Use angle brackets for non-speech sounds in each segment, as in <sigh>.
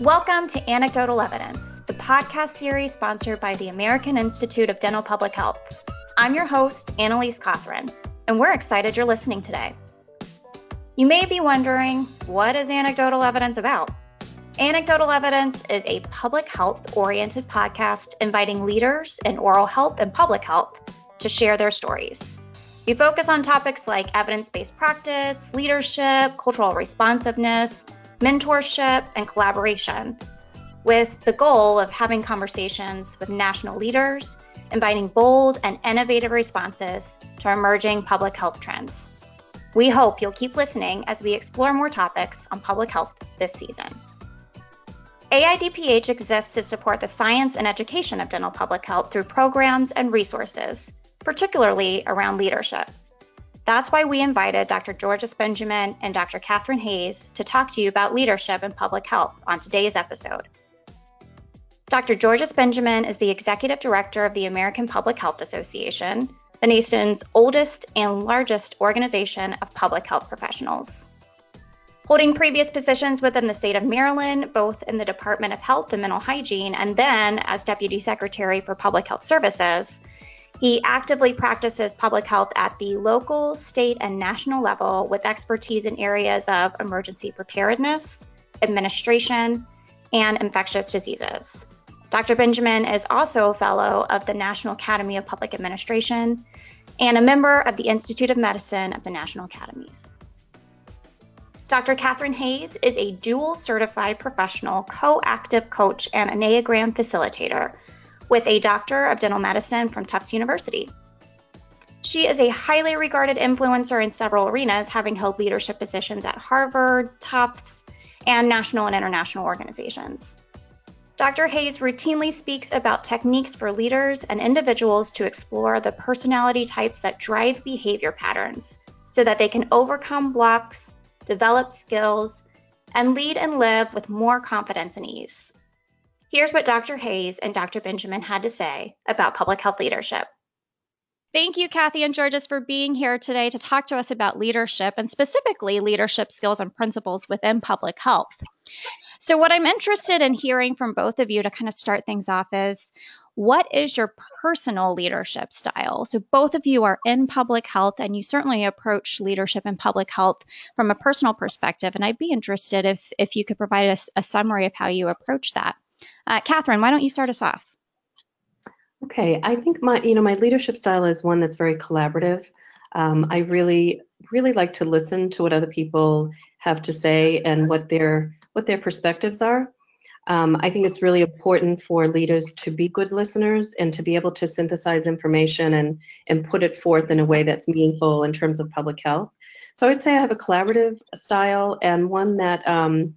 Welcome to Anecdotal Evidence, the podcast series sponsored by the American Institute of Dental Public Health. I'm your host, Annalise Cothran, and we're excited you're listening today. You may be wondering, what is Anecdotal Evidence about? Anecdotal Evidence is a public health oriented podcast inviting leaders in oral health and public health to share their stories. We focus on topics like evidence based practice, leadership, cultural responsiveness, mentorship, and collaboration, with the goal of having conversations with national leaders, inviting bold and innovative responses to emerging public health trends. We hope you'll keep listening as we explore more topics on public health this season. AIDPH exists to support the science and education of dental public health through programs and resources, particularly around leadership. That's why we invited Dr. Georges Benjamin and Dr. Catherine Hayes to talk to you about leadership in public health on today's episode. Dr. Georges Benjamin is the Executive Director of the American Public Health Association, the nation's oldest and largest organization of public health professionals. Holding previous positions within the state of Maryland, both in the Department of Health and Mental Hygiene, and then as Deputy Secretary for Public Health Services, he actively practices public health at the local, state, and national level with expertise in areas of emergency preparedness, administration, and infectious diseases. Dr. Benjamin is also a fellow of the National Academy of Public Administration and a member of the Institute of Medicine of the National Academies. Dr. Catherine Hayes is a dual certified professional co-active coach and Enneagram facilitator with a Doctor of Dental Medicine from Tufts University. She is a highly regarded influencer in several arenas, having held leadership positions at Harvard, Tufts, and national and international organizations. Dr. Hayes routinely speaks about techniques for leaders and individuals to explore the personality types that drive behavior patterns so that they can overcome blocks, develop skills, and lead and live with more confidence and ease. Here's what Dr. Hayes and Dr. Benjamin had to say about public health leadership. Thank you, Kathy and Georges, for being here today to talk to us about leadership and specifically leadership skills and principles within public health. So, what I'm interested in hearing from both of you to kind of start things off is what is your personal leadership style? So, both of you are in public health and you certainly approach leadership in public health from a personal perspective. And I'd be interested if, if you could provide us a summary of how you approach that. Uh, Catherine, why don't you start us off? Okay, I think my you know my leadership style is one that's very collaborative. Um, I really really like to listen to what other people have to say and what their what their perspectives are. Um, I think it's really important for leaders to be good listeners and to be able to synthesize information and and put it forth in a way that's meaningful in terms of public health. So I would say I have a collaborative style and one that um,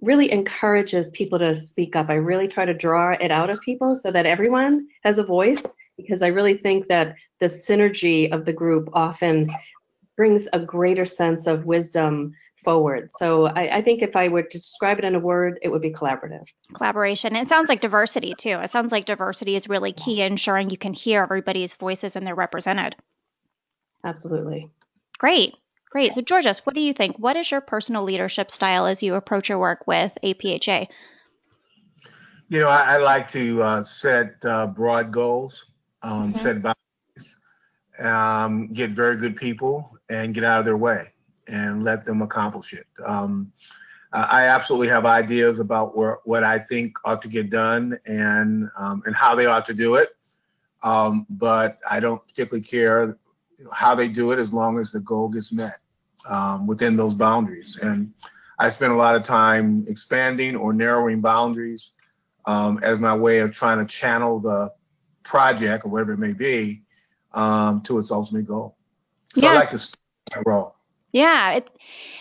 really encourages people to speak up. I really try to draw it out of people so that everyone has a voice because I really think that the synergy of the group often brings a greater sense of wisdom forward. So I, I, think if I were to describe it in a word, it would be collaborative. Collaboration. It sounds like diversity too. It sounds like diversity is really key ensuring you can hear everybody's voices and they're represented. Absolutely. Great. Great. So, Georges, what do you think? What is your personal leadership style as you approach your work with APHA? You know, I, I like to uh, set uh, broad goals, um, mm-hmm. set boundaries, um, get very good people, and get out of their way and let them accomplish it. Um, I absolutely have ideas about where, what I think ought to get done and um, and how they ought to do it, um, but I don't particularly care how they do it as long as the goal gets met um, within those boundaries. And I spend a lot of time expanding or narrowing boundaries um, as my way of trying to channel the project or whatever it may be um, to its ultimate goal. So yes. I like to start. Yeah. It,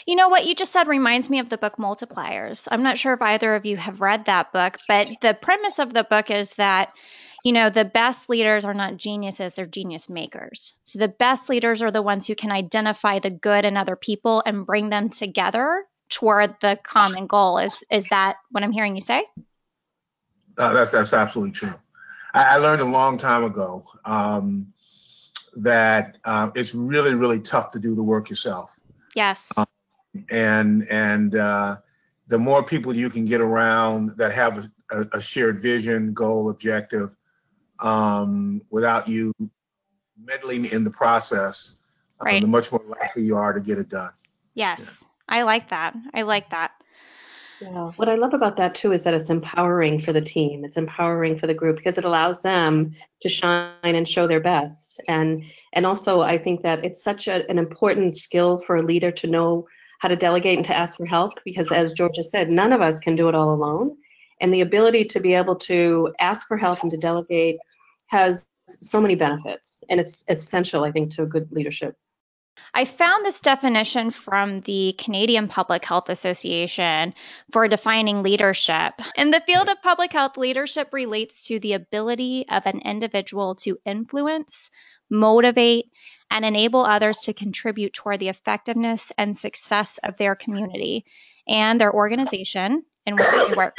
you know what you just said reminds me of the book Multipliers. I'm not sure if either of you have read that book, but the premise of the book is that you know, the best leaders are not geniuses, they're genius makers. So the best leaders are the ones who can identify the good in other people and bring them together toward the common goal. Is is that what I'm hearing you say? Uh, that's that's absolutely true. I, I, learned a long time ago um, that uh, it's really really tough to do the work yourself. Yes. Um, and and uh, the more people you can get around that have a, a shared vision, goal, objective, um, without you meddling in the process, um, the much more likely you are to get it done. Yes. I like that. I like that. Yeah. What I love about that too is that it's empowering for the team. It's empowering for the group because it allows them to shine and show their best. And and also I think that it's such a, an important skill for a leader to know how to delegate and to ask for help because as Georgia said, none of us can do it all alone. And the ability to be able to ask for help and to delegate has so many benefits. And it's essential, I think, to good leadership. I found this definition from the Canadian Public Health Association for defining leadership. In the field of public health, leadership relates to the ability of an individual to influence, motivate, and enable others to contribute toward the effectiveness and success of their community and their organization in which they work.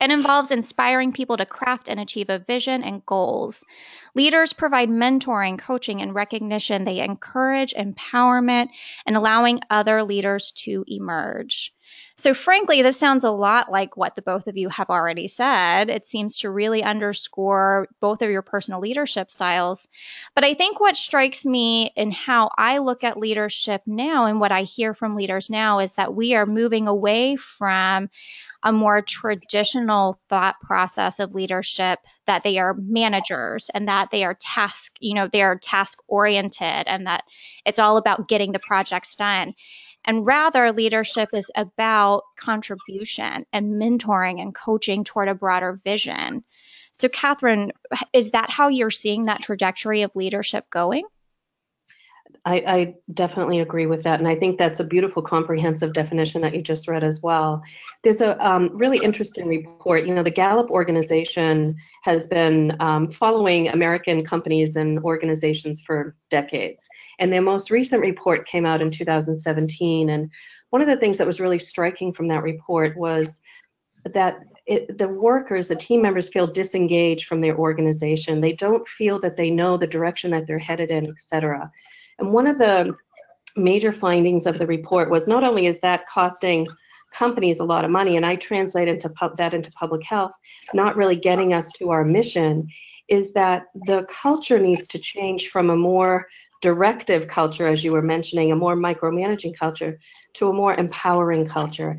It involves inspiring people to craft and achieve a vision and goals. Leaders provide mentoring, coaching, and recognition. They encourage empowerment and allowing other leaders to emerge. So, frankly, this sounds a lot like what the both of you have already said. It seems to really underscore both of your personal leadership styles. But I think what strikes me in how I look at leadership now and what I hear from leaders now is that we are moving away from a more traditional thought process of leadership that they are managers and that they are task, you know, they are task oriented and that it's all about getting the projects done. And rather, leadership is about contribution and mentoring and coaching toward a broader vision. So, Catherine, is that how you're seeing that trajectory of leadership going? I, I definitely agree with that. And I think that's a beautiful, comprehensive definition that you just read as well. There's a um, really interesting report. You know, the Gallup organization has been um, following American companies and organizations for decades. And their most recent report came out in 2017. And one of the things that was really striking from that report was that it, the workers, the team members feel disengaged from their organization. They don't feel that they know the direction that they're headed in, et cetera. And one of the major findings of the report was not only is that costing companies a lot of money, and I translate into pub, that into public health, not really getting us to our mission, is that the culture needs to change from a more directive culture, as you were mentioning, a more micromanaging culture, to a more empowering culture.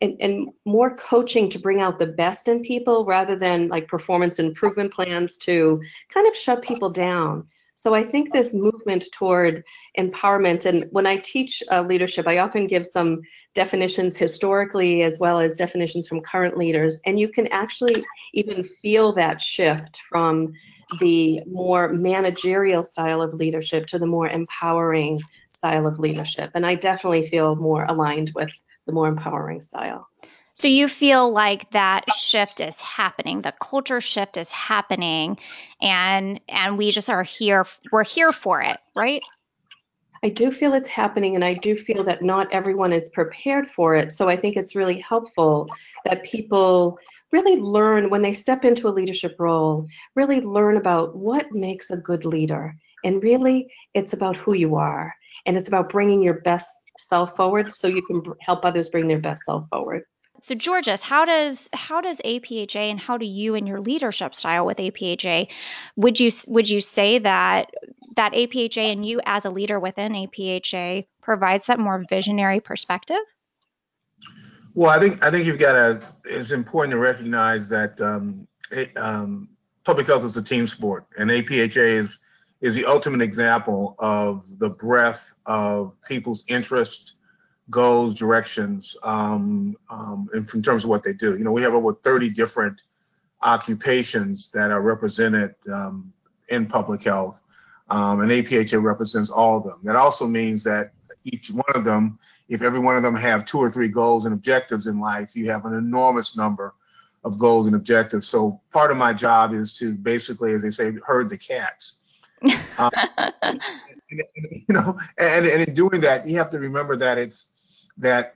And, and more coaching to bring out the best in people rather than like performance improvement plans to kind of shut people down. So I think this movement toward empowerment, and when I teach uh, leadership, I often give some definitions historically as well as definitions from current leaders, and you can actually even feel that shift from the more managerial style of leadership to the more empowering style of leadership. And I definitely feel more aligned with the more empowering style. So you feel like that shift is happening, the culture shift is happening and and we just are here we're here for it, right? I do feel it's happening and I do feel that not everyone is prepared for it. So I think it's really helpful that people really learn when they step into a leadership role, really learn about what makes a good leader. And really it's about who you are and it's about bringing your best self forward so you can help others bring their best self forward. So Georges, how does how does APHA and how do you in your leadership style with APHA would you would you say that that APHA and you as a leader within APHA provides that more visionary perspective? Well, I think I think you've got to. It's important to recognize that um, it, um, public health is a team sport, and APHA is is the ultimate example of the breadth of people's interests, goals, directions, um, um, in, in terms of what they do. You know, we have over 30 different occupations that are represented um, in public health, um, and APHA represents all of them. That also means that each one of them, if every one of them have two or three goals and objectives in life, you have an enormous number of goals and objectives. So part of my job is to basically, as they say, herd the cats. <laughs> um, and, you know, and, and in doing that, you have to remember that it's that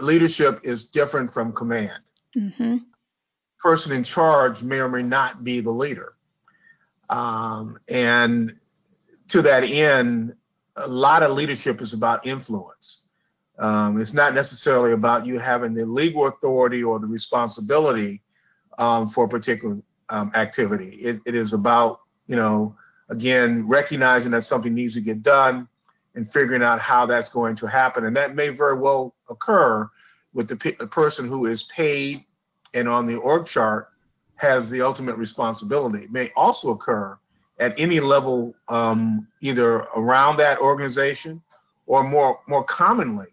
leadership is different from command. Mm-hmm. Person in charge may or may not be the leader, um, and to that end, a lot of leadership is about influence. Um, it's not necessarily about you having the legal authority or the responsibility um, for a particular um, activity. It, it is about, you know, again, recognizing that something needs to get done and figuring out how that's going to happen. And that may very well occur with the, the person who is paid and on the org chart has the ultimate responsibility. It may also occur at any level, um, either around that organization or more, more commonly,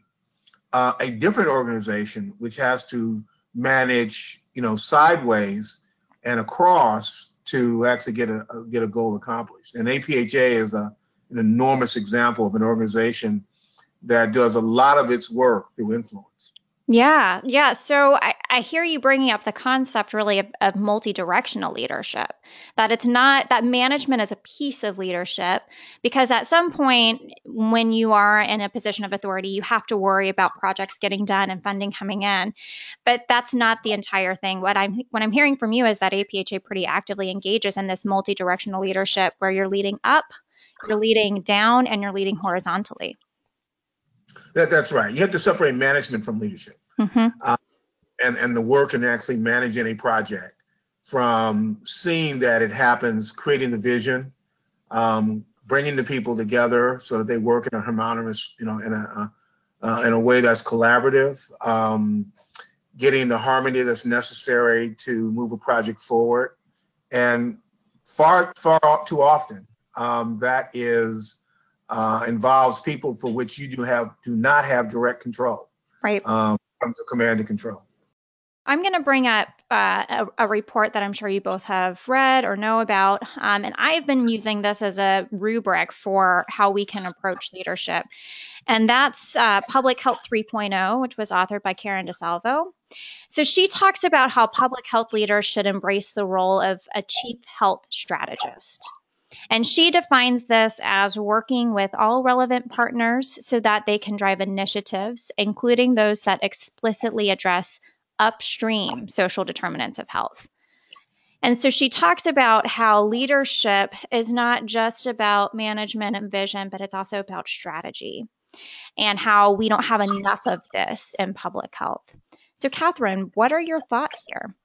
uh, a different organization which has to manage, you know, sideways and across to actually get a get a goal accomplished. And APHA is a, an enormous example of an organization that does a lot of its work through influence. Yeah, yeah. So I, I hear you bringing up the concept really of, of multi directional leadership, that it's not that management is a piece of leadership because at some point when you are in a position of authority, you have to worry about projects getting done and funding coming in. But that's not the entire thing. What I'm what I'm hearing from you is that APHA pretty actively engages in this multi directional leadership where you're leading up, you're leading down, and you're leading horizontally. That, that's right. You have to separate management from leadership. Mm-hmm. Uh, and, and the work in actually managing a project from seeing that it happens, creating the vision, um, bringing the people together so that they work in a harmonious, you know, in a, uh, in a way that's collaborative, um, getting the harmony that's necessary to move a project forward. And far, far too often, um, that is uh, involves people for which you do have do not have direct control. Right. Um, comes to command and control. I'm going to bring up uh, a, a, report that I'm sure you both have read or know about. Um, and I've been using this as a rubric for how we can approach leadership. And that's uh, Public Health 3.0, which was authored by Karen DeSalvo. So she talks about how public health leaders should embrace the role of a chief health strategist. And she defines this as working with all relevant partners so that they can drive initiatives, including those that explicitly address upstream social determinants of health. And so she talks about how leadership is not just about management and vision, but it's also about strategy and how we don't have enough of this in public health. So, Catherine, what are your thoughts here?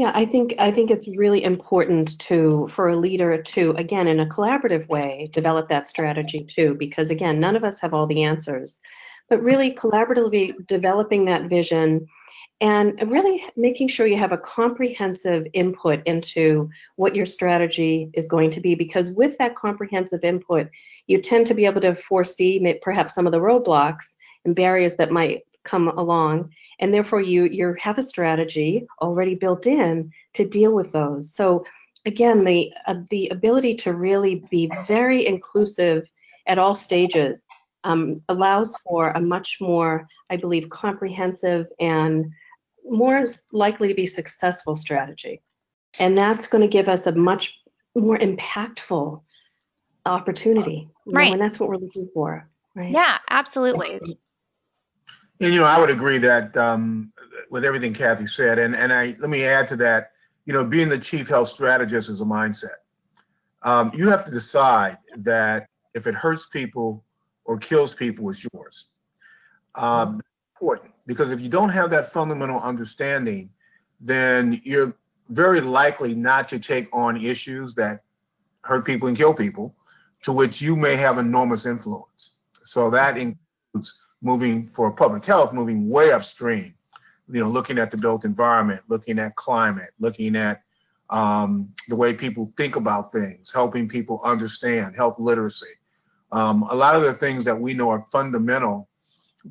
Yeah, I think I think it's really important to for a leader to again in a collaborative way develop that strategy too because again none of us have all the answers. But really collaboratively developing that vision and really making sure you have a comprehensive input into what your strategy is going to be because with that comprehensive input you tend to be able to foresee perhaps some of the roadblocks and barriers that might come along. And therefore you you have a strategy already built in to deal with those. So again the uh, the ability to really be very inclusive at all stages um, allows for a much more i believe comprehensive and more likely to be successful strategy. And that's going to give us a much more impactful opportunity right know, and that's what we're looking for right? Yeah absolutely and, you know, I would agree that um, with everything Kathy said, and and I let me add to that. You know, being the chief health strategist is a mindset. Um, you have to decide that if it hurts people or kills people, it's yours. Um, important because if you don't have that fundamental understanding, then you're very likely not to take on issues that hurt people and kill people, to which you may have enormous influence. So that includes moving for public health, moving way upstream, you know, looking at the built environment, looking at climate, looking at um, the way people think about things, helping people understand health literacy. Um, a lot of the things that we know are fundamental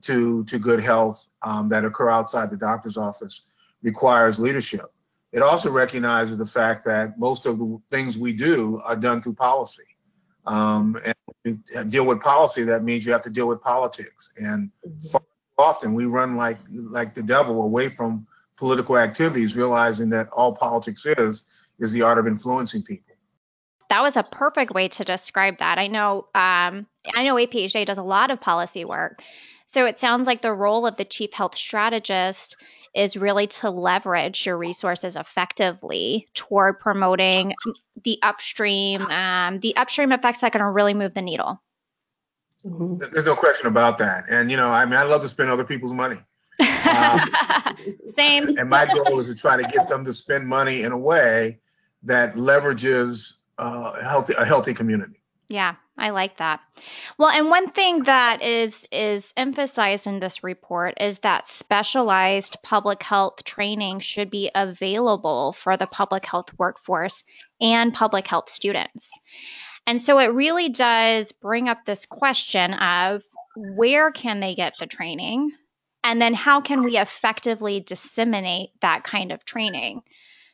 to, to good health um, that occur outside the doctor's office requires leadership. It also recognizes the fact that most of the things we do are done through policy. Um, and deal with policy, that means you have to deal with politics. And mm-hmm. often we run like like the devil away from political activities, realizing that all politics is is the art of influencing people. That was a perfect way to describe that. I know um, I know APHA does a lot of policy work. So it sounds like the role of the chief health strategist is really to leverage your resources effectively toward promoting the upstream, um, the upstream effects that are going to really move the needle. Mm-hmm. There's no question about that. And, you know, I mean, I love to spend other people's money. Um, <laughs> Same. And my goal is to try to get them to spend money in a way that leverages uh, a healthy, a healthy community. Yeah, I like that. Well, and one thing that is is emphasized in this report is that specialized public health training should be available for the public health workforce and public health students. And so it really does bring up this question of where can they get the training? And then how can we effectively disseminate that kind of training?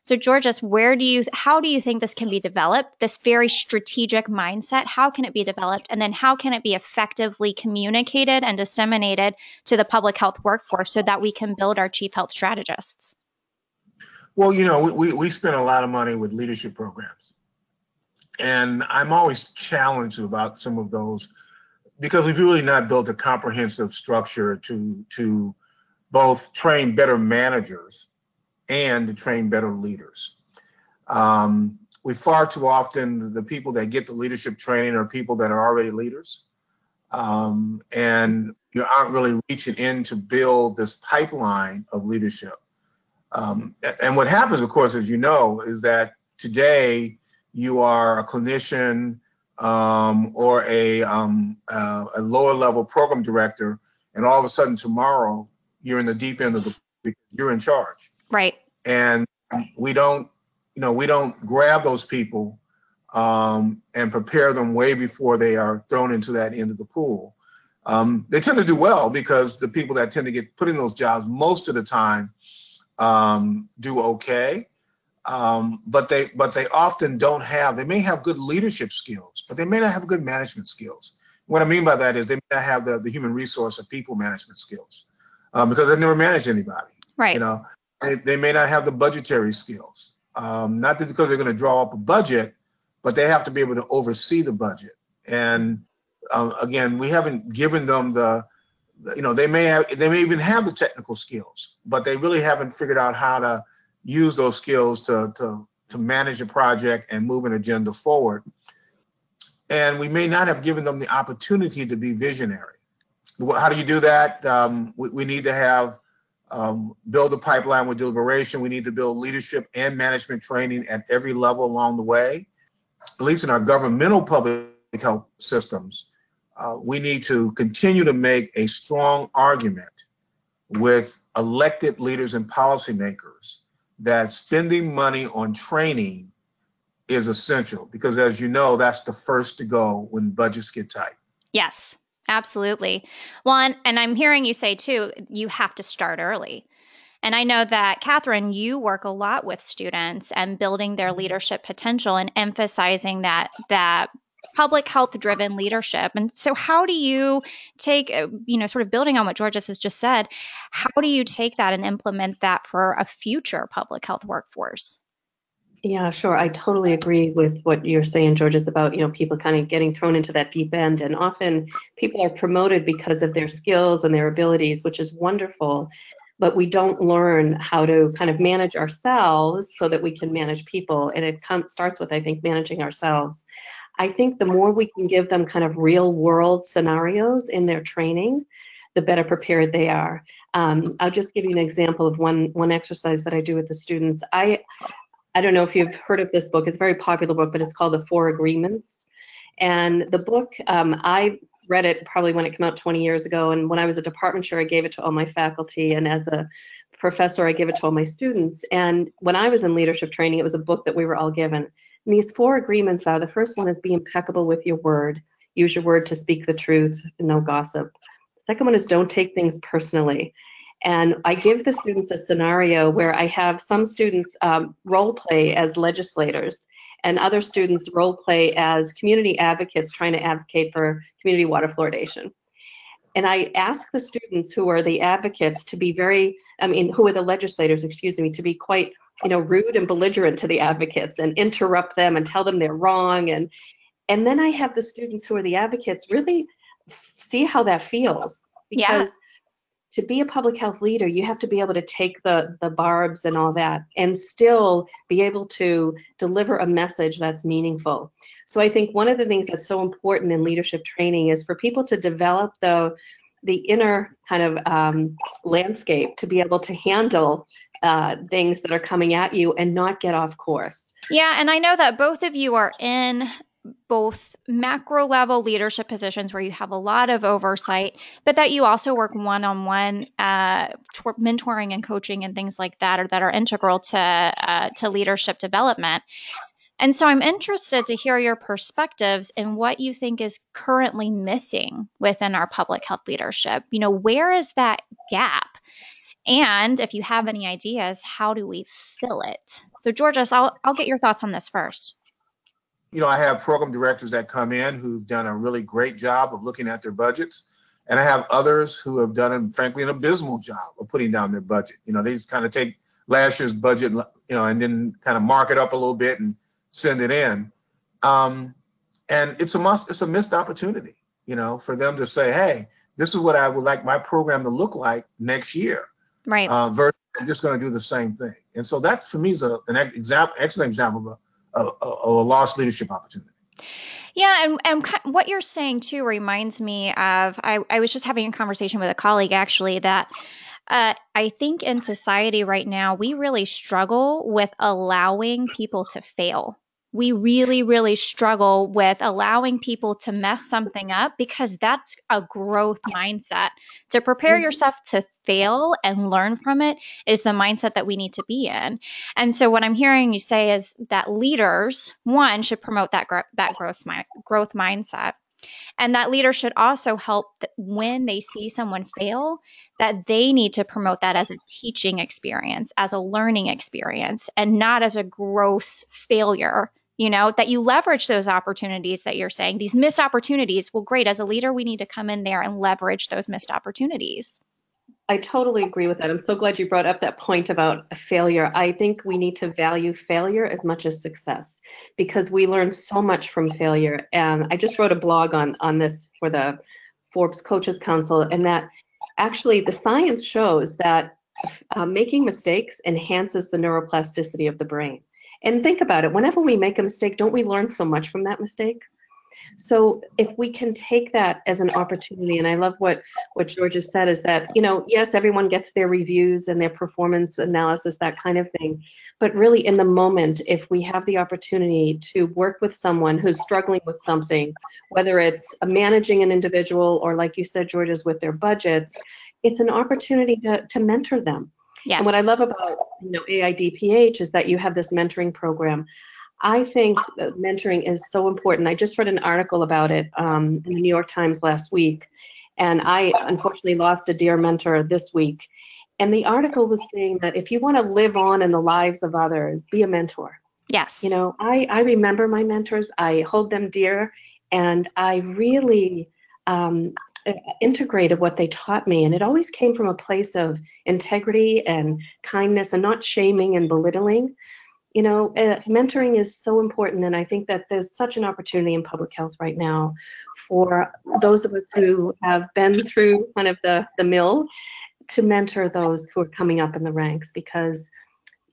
So Georges, where do you how do you think this can be developed? This very strategic mindset, how can it be developed and then how can it be effectively communicated and disseminated to the public health workforce so that we can build our chief health strategists? Well, you know, we, we spend a lot of money with leadership programs. And I'm always challenged about some of those because we've really not built a comprehensive structure to to both train better managers and to train better leaders. Um, we far too often the people that get the leadership training are people that are already leaders, um, and you aren't really reaching in to build this pipeline of leadership. Um, and what happens, of course, as you know, is that today you are a clinician um, or a, um, uh, a lower level program director, and all of a sudden tomorrow you're in the deep end of the, you're in charge. Right. And we don't, you know, we don't grab those people um, and prepare them way before they are thrown into that end of the pool. Um, they tend to do well because the people that tend to get put in those jobs most of the time um, do okay um, but they but they often don't have. They may have good leadership skills, but they may not have good management skills. What I mean by that is they may not have the, the human resource or people management skills um, because they've never managed anybody. Right. You know, they, they may not have the budgetary skills. Um, not that because they're going to draw up a budget, but they have to be able to oversee the budget. And um, again, we haven't given them the, you know, they may have, they may even have the technical skills, but they really haven't figured out how to use those skills to, to, to manage a project and move an agenda forward. And we may not have given them the opportunity to be visionary. How do you do that? Um, we, we, need to have um, build a pipeline with deliberation. We need to build leadership and management training at every level along the way. At least in our governmental public health systems, uh, we need to continue to make a strong argument with elected leaders and policymakers that spending money on training is essential because as you know that's the first to go when budgets get tight yes absolutely well and, i'm hearing you say too you have to start early and i know that catherine you work a lot with students and building their leadership potential and emphasizing that that public health driven leadership. And so, how do you take, uh, you know, sort of building on what Georges has just said, how do you take that and implement that for a future public health workforce? Yeah, sure. I totally agree with what you're saying, Georges, about you know people kind of getting thrown into that deep end, and often people are promoted because of their skills and their abilities, which is wonderful. But we don't learn how to kind of manage ourselves so that we can manage people, and it comes starts with I think managing ourselves. I think the more we can give them kind of real world scenarios in their training, the better prepared they are. Um, I'll just give you an example of one one exercise that I do with the students. I I don't know if you've heard of this book. It's a very popular book, but it's called The Four Agreements. And the book, um, I read it probably when it came out 20 years ago. And when I was a department chair, I gave it to all my faculty. And as a professor, I gave it to all my students. And when I was in leadership training, it was a book that we were all given. And these four agreements are the first one is be impeccable with your word. Use your word to speak the truth, no gossip. The second one is don't take things personally. And I give the students a scenario where I have some students um, role play as legislators and other students role play as community advocates trying to advocate for community water fluoridation. And I ask the students who are the advocates to be very, I mean, who are the legislators, excuse me, to be quite you know, rude and belligerent to the advocates and interrupt them and tell them they're wrong. And and then I have the students who are the advocates really see how that feels. Because to be a public health leader, you have to be able to take the the barbs and all that and still be able to deliver a message that's meaningful. So I think one of the things that's so important in leadership training is for people to develop the the inner kind of um, landscape to be able to handle uh, things that are coming at you and not get off course. Yeah, and I know that both of you are in both macro level leadership positions where you have a lot of oversight, but that you also work one on one, mentoring and coaching and things like that, or that are integral to uh, to leadership development. And so I'm interested to hear your perspectives and what you think is currently missing within our public health leadership. You know, where is that gap? And if you have any ideas, how do we fill it? So, Georges, I'll, I'll get your thoughts on this first you know, I have program directors that come in who've done a really great job of looking at their budgets. And I have others who have done, frankly, an abysmal job of putting down their budget. You know, they just kind of take last year's budget, you know, and then kind of mark it up a little bit and send it in. Um, and it's a must, it's a missed opportunity, you know, for them to say, hey, this is what I would like my program to look like next year. Right. Uh, versus I'm just going to do the same thing. And so that for me is a, an example, excellent example of a, a, a lost leadership opportunity. Yeah, and, and what you're saying too reminds me of I, I was just having a conversation with a colleague actually that uh, I think in society right now, we really struggle with allowing people to fail we really, really struggle with allowing people to mess something up because that's a growth mindset. To prepare mm-hmm. yourself to fail and learn from it is the mindset that we need to be in. And so, what I'm hearing you say is that leaders, one, should promote that gro- that growth growth mindset. And that leader should also help when they see someone fail, that they need to promote that as a teaching experience, as a learning experience, and not as a gross failure you know, that you leverage those opportunities that you're saying, these missed opportunities. Well, great. As a leader, we need to come in there and leverage those missed opportunities. I totally agree with that. I'm so glad you brought up that point about failure. I think we need to value failure as much as success because we learn so much from failure. And I just wrote a blog on on this for the Forbes Coaches Council, and that actually the science shows that uh, making mistakes enhances the neuroplasticity of the brain. And think about it whenever we make a mistake, don't we learn so much from that mistake? So if we can take that as an opportunity, and I love what what Georges has said is that you know yes everyone gets their reviews and their performance analysis that kind of thing, but really in the moment if we have the opportunity to work with someone who's struggling with something, whether it's managing an individual or like you said Georges is with their budgets, it's an opportunity to to mentor them Yes. And what I love about you know AIDPH is that you have this mentoring program. I think that mentoring is so important. I just read an article about it um, in the New York Times last week, and I unfortunately lost a dear mentor this week. And the article was saying that if you want to live on in the lives of others, be a mentor. Yes. You know, I, I remember my mentors, I hold them dear, and I really um, integrated what they taught me. And it always came from a place of integrity and kindness and not shaming and belittling. You know, uh, mentoring is so important. And I think that there's such an opportunity in public health right now for those of us who have been through kind of the, the mill to mentor those who are coming up in the ranks because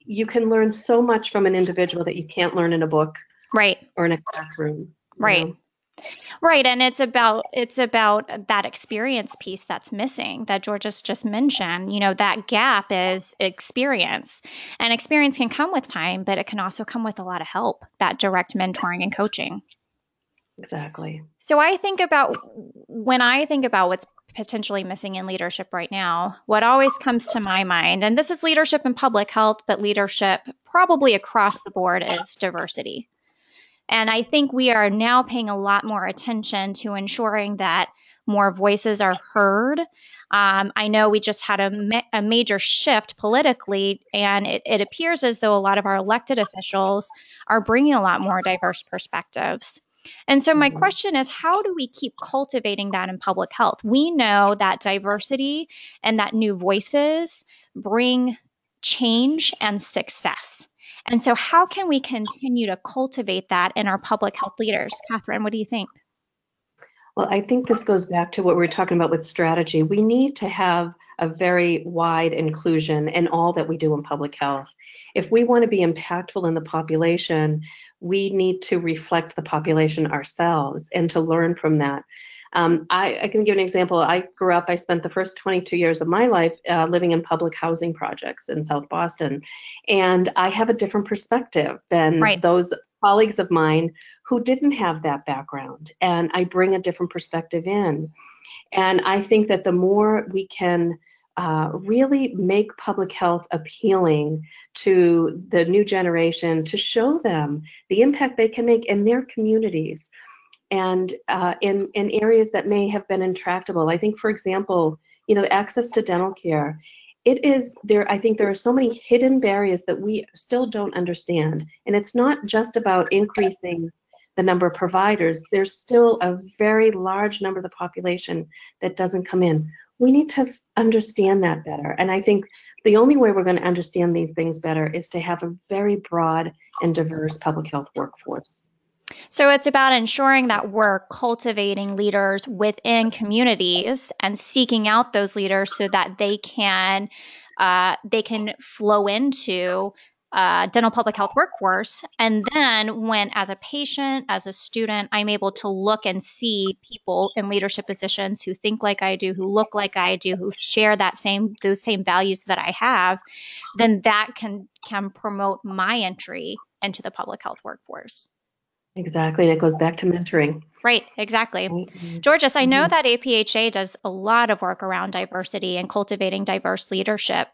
you can learn so much from an individual that you can't learn in a book right or in a classroom right know? Right. And it's about it's about that experience piece that's missing that Georges just mentioned. You know, that gap is experience. And experience can come with time, but it can also come with a lot of help, that direct mentoring and coaching. Exactly. So I think about when I think about what's potentially missing in leadership right now, what always comes to my mind, and this is leadership in public health, but leadership probably across the board is diversity. And I think we are now paying a lot more attention to ensuring that more voices are heard. Um, I know we just had a, ma- a major shift politically, and it, it appears as though a lot of our elected officials are bringing a lot more diverse perspectives. And so, my mm-hmm. question is how do we keep cultivating that in public health? We know that diversity and that new voices bring change and success. And so, how can we continue to cultivate that in our public health leaders? Catherine, what do you think? Well, I think this goes back to what we are talking about with strategy. We need to have a very wide inclusion in all that we do in public health. If we want to be impactful in the population, we need to reflect the population ourselves and to learn from that. Um, I, I, can give an example. I grew up, I spent the first 22 years of my life uh, living in public housing projects in South Boston. And I have a different perspective than right. those colleagues of mine who didn't have that background. And I bring a different perspective in. And I think that the more we can uh, really make public health appealing to the new generation to show them the impact they can make in their communities and uh, in, in areas that may have been intractable. I think, for example, you know, access to dental care. It is there, I think there are so many hidden barriers that we still don't understand. And it's not just about increasing the number of providers, there's still a very large number of the population that doesn't come in. We need to understand that better. And I think the only way we're going to understand these things better is to have a very broad and diverse public health workforce. So it's about ensuring that we're cultivating leaders within communities and seeking out those leaders so that they can uh, they can flow into uh, dental public health workforce. And then, when as a patient, as a student, I'm able to look and see people in leadership positions who think like I do, who look like I do, who share that same those same values that I have, then that can can promote my entry into the public health workforce. Exactly. And it goes back to mentoring. Right, exactly. Mm-hmm. Georges, I know mm-hmm. that APHA does a lot of work around diversity and cultivating diverse leadership.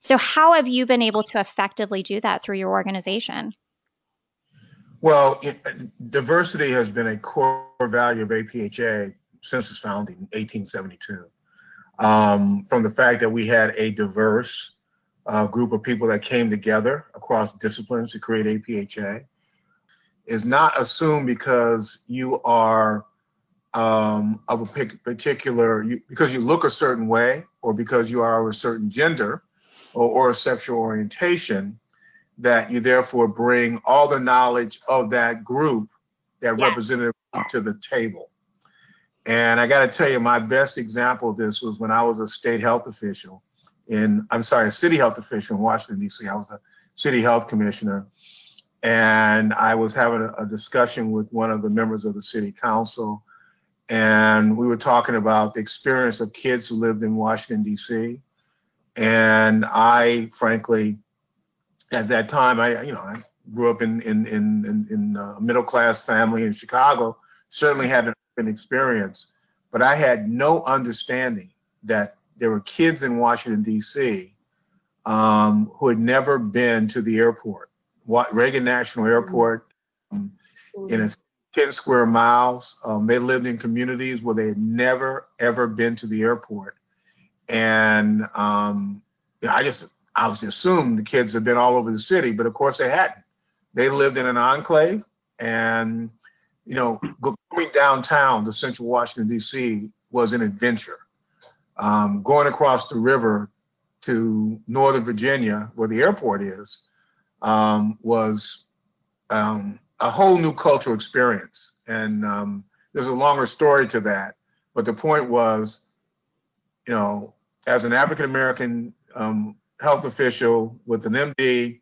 So, how have you been able to effectively do that through your organization? Well, it, diversity has been a core value of APHA since its founding in 1872. Um, from the fact that we had a diverse uh, group of people that came together across disciplines to create APHA is not assumed because you are um, of a particular, you, because you look a certain way or because you are of a certain gender or, or a sexual orientation, that you therefore bring all the knowledge of that group, that yeah. representative to the table. And I got to tell you, my best example of this was when I was a state health official in, I'm sorry, a city health official in Washington, D.C. I was a city health commissioner and I was having a, discussion with one of the members of the city council, and we were talking about the experience of kids who lived in Washington D.C. And I, frankly, at that time, I you know I grew up in in in in, in a middle class family in Chicago. Certainly had an experience, but I had no understanding that there were kids in Washington D.C. Um, who had never been to the airport Reagan National Airport um, in a 10 square miles. Um, they lived in communities where they had never, ever been to the airport. And um, I just, was assumed the kids had been all over the city, but of course they hadn't. They lived in an enclave and, you know, going downtown to central Washington, D.C. was an adventure. Um, going across the river to Northern Virginia, where the airport is, um, was um, a whole new cultural experience. And um, there's a longer story to that. But the point was, you know, as an African American um, health official with an MD,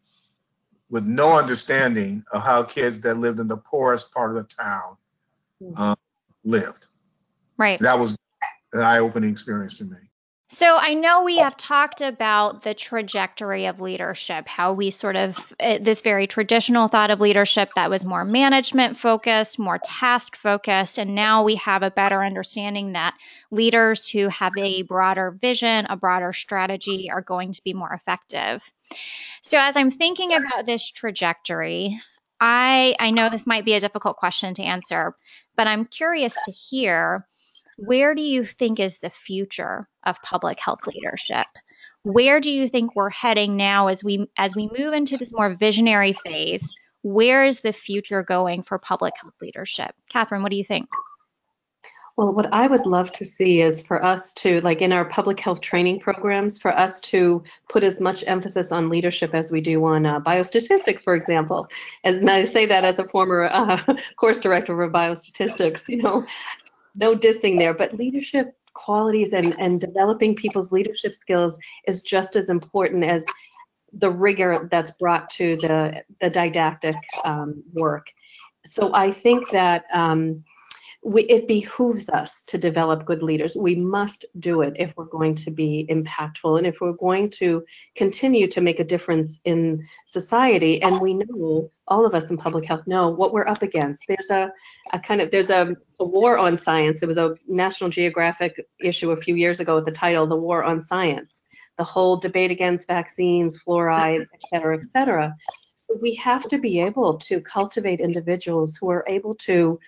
with no understanding of how kids that lived in the poorest part of the town um, lived. Right. So that was an eye-opening experience to me. So I know we have talked about the trajectory of leadership, how we sort of, eh, this very traditional thought of leadership that was more management focused, more task focused. And now we have a better understanding that leaders who have a broader vision, a broader strategy are going to be more effective. So as I'm thinking about this trajectory, I, I know this might be a difficult question to answer, but I'm curious to hear where do you think is the future of public health leadership? Where do you think we're heading now as we as we move into this more visionary phase? Where is the future going for public health leadership? Catherine, what do you think? Well, what I would love to see is for us to, like in our public health training programs, for us to put as much emphasis on leadership as we do on uh, biostatistics, for example. And I say that as a former uh, <laughs> course director of biostatistics. You know, no dissing there, but leadership qualities and, and developing people's leadership skills is just as important as the rigor that's brought to the, the didactic um, work. So I think that um, we, it behooves us to develop good leaders. We must do it if we're going to be impactful and if we're going to continue to make a difference in society. And we know, all of us in public health know what we're up against. There's a, a kind of, there's a, a war on science. There was a National Geographic issue a few years ago with the title, The War on Science. The whole debate against vaccines, fluoride, et cetera, et cetera. So we have to be able to cultivate individuals who are able to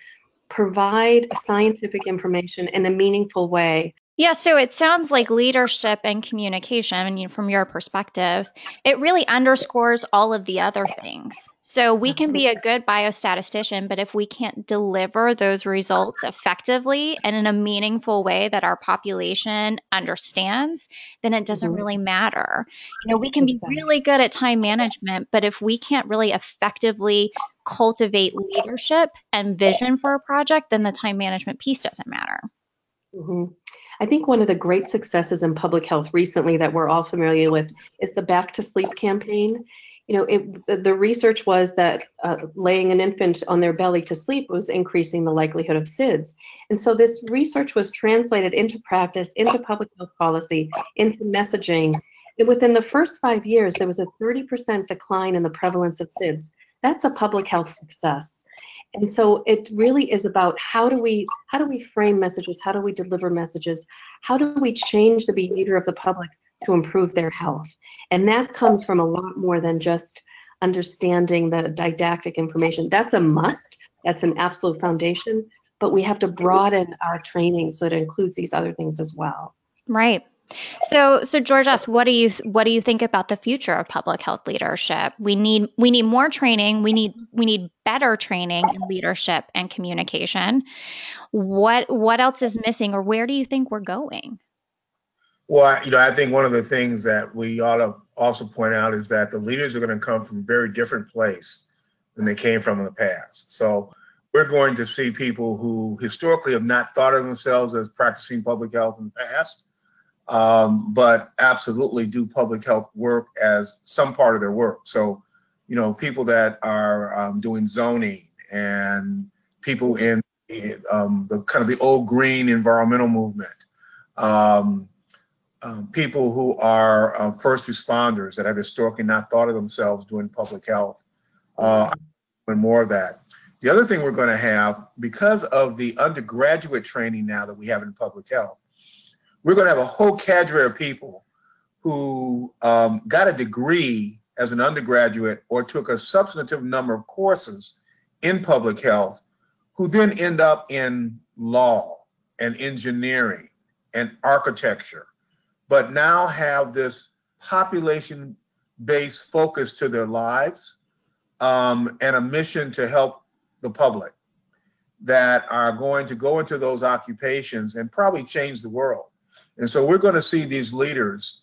provide scientific information in a meaningful way. Yeah, so it sounds like leadership and communication, I mean, from your perspective, it really underscores all of the other things. So we can be a good biostatistician, but if we can't deliver those results effectively and in a meaningful way that our population understands, then it doesn't mm-hmm. really matter. You know, we can be really good at time management, but if we can't really effectively cultivate leadership and vision for a project, then the time management piece doesn't matter. Mm-hmm. I think one of the great successes in public health recently that we're all familiar with is the Back to Sleep campaign. You know, it, the research was that uh, laying an infant on their belly to sleep was increasing the likelihood of SIDS. And so this research was translated into practice, into public health policy, into messaging. And within the first five years, there was a 30% decline in the prevalence of SIDS that's a public health success. And so it really is about how do we how do we frame messages? How do we deliver messages? How do we change the behavior of the public to improve their health? And that comes from a lot more than just understanding the didactic information. That's a must. That's an absolute foundation. But we have to broaden our training so it includes these other things as well. Right. So, so Georges, what do you what do you think about the future of public health leadership? We need we need more training. We need we need better training in leadership and communication. What what else is missing, or where do you think we're going? Well, you know, I think one of the things that we ought to also point out is that the leaders are going to come from a very different place than they came from in the past. So we're going to see people who historically have not thought of themselves as practicing public health in the past um, but absolutely do public health work as some part of their work. So, you know, people that are um, doing zoning and people in um, the kind of the old green environmental movement, um, um, people who are uh, first responders that have historically not thought of themselves doing public health, uh, and more of that. The other thing we're going to have, because of the undergraduate training now that we have in public health, we're going to have a whole cadre of people who um, got a degree as an undergraduate or took a substantive number of courses in public health who then end up in law and engineering and architecture, but now have this population based focus to their lives um, and a mission to help the public that are going to go into those occupations and probably change the world. And so we're going to see these leaders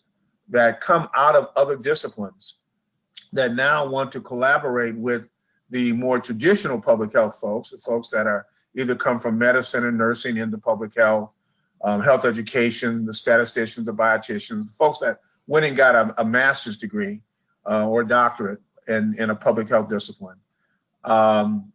that come out of other disciplines that now want to collaborate with the more traditional public health folks, the folks that are either come from medicine and nursing into public health, um, health education, the statisticians, the biometricians, the folks that went and got a, a master's degree uh, or doctorate in, in a public health discipline. Um,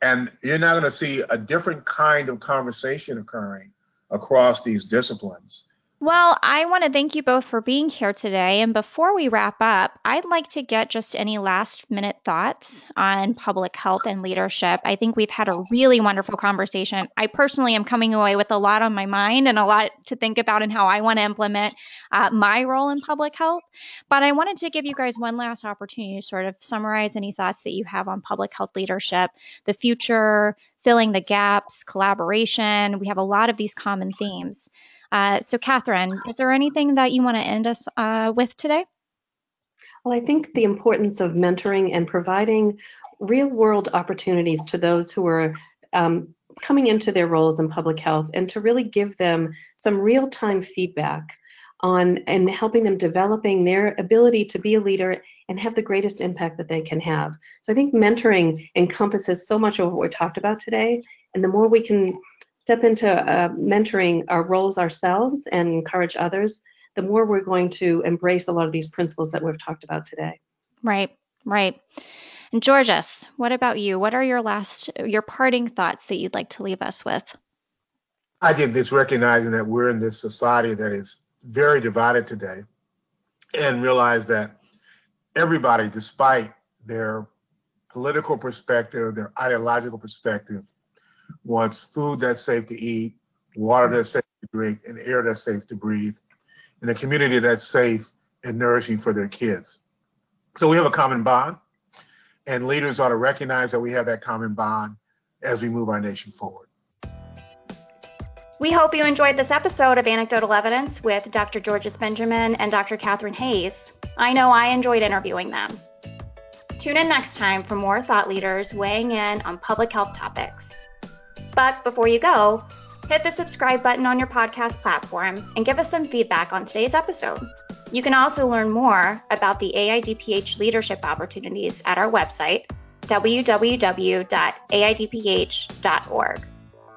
and you're now going to see a different kind of conversation occurring across these disciplines. Well, I want to thank you both for being here today. And before we wrap up, I'd like to get just any last minute thoughts on public health and leadership. I think we've had a really wonderful conversation. I personally am coming away with a lot on my mind and a lot to think about and how I want to implement uh, my role in public health. But I wanted to give you guys one last opportunity to sort of summarize any thoughts that you have on public health leadership, the future, filling the gaps, collaboration. We have a lot of these common themes. Uh, so, Catherine, is there anything that you want to end us uh, with today? Well, I think the importance of mentoring and providing real world opportunities to those who are um, coming into their roles in public health and to really give them some real time feedback on and helping them developing their ability to be a leader and have the greatest impact that they can have. So I think mentoring encompasses so much of what we talked about today. And the more we can step into uh, mentoring our roles ourselves and encourage others, the more we're going to embrace a lot of these principles that we've talked about today. Right, right. And Georges, what about you? What are your last, your parting thoughts that you'd like to leave us with? I think it's recognizing that we're in this society that is very divided today and realize that everybody, despite their political perspective, their ideological perspective, wants food that's safe to eat, water that's safe to drink, and air that's safe to breathe, and a community that's safe and nourishing for their kids. So we have a common bond, and leaders ought to recognize that we have that common bond as we move our nation forward. We hope you enjoyed this episode of Anecdotal Evidence with Dr. Georges Benjamin and Dr. Catherine Hayes. I know I enjoyed interviewing them. Tune in next time for more thought leaders weighing in on public health topics. But before you go, hit the subscribe button on your podcast platform and give us some feedback on today's episode. You can also learn more about the AIDPH leadership opportunities at our website, www.aidph.org.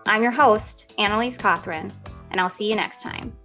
I'm your host, Annalise Cothran, and I'll see you next time.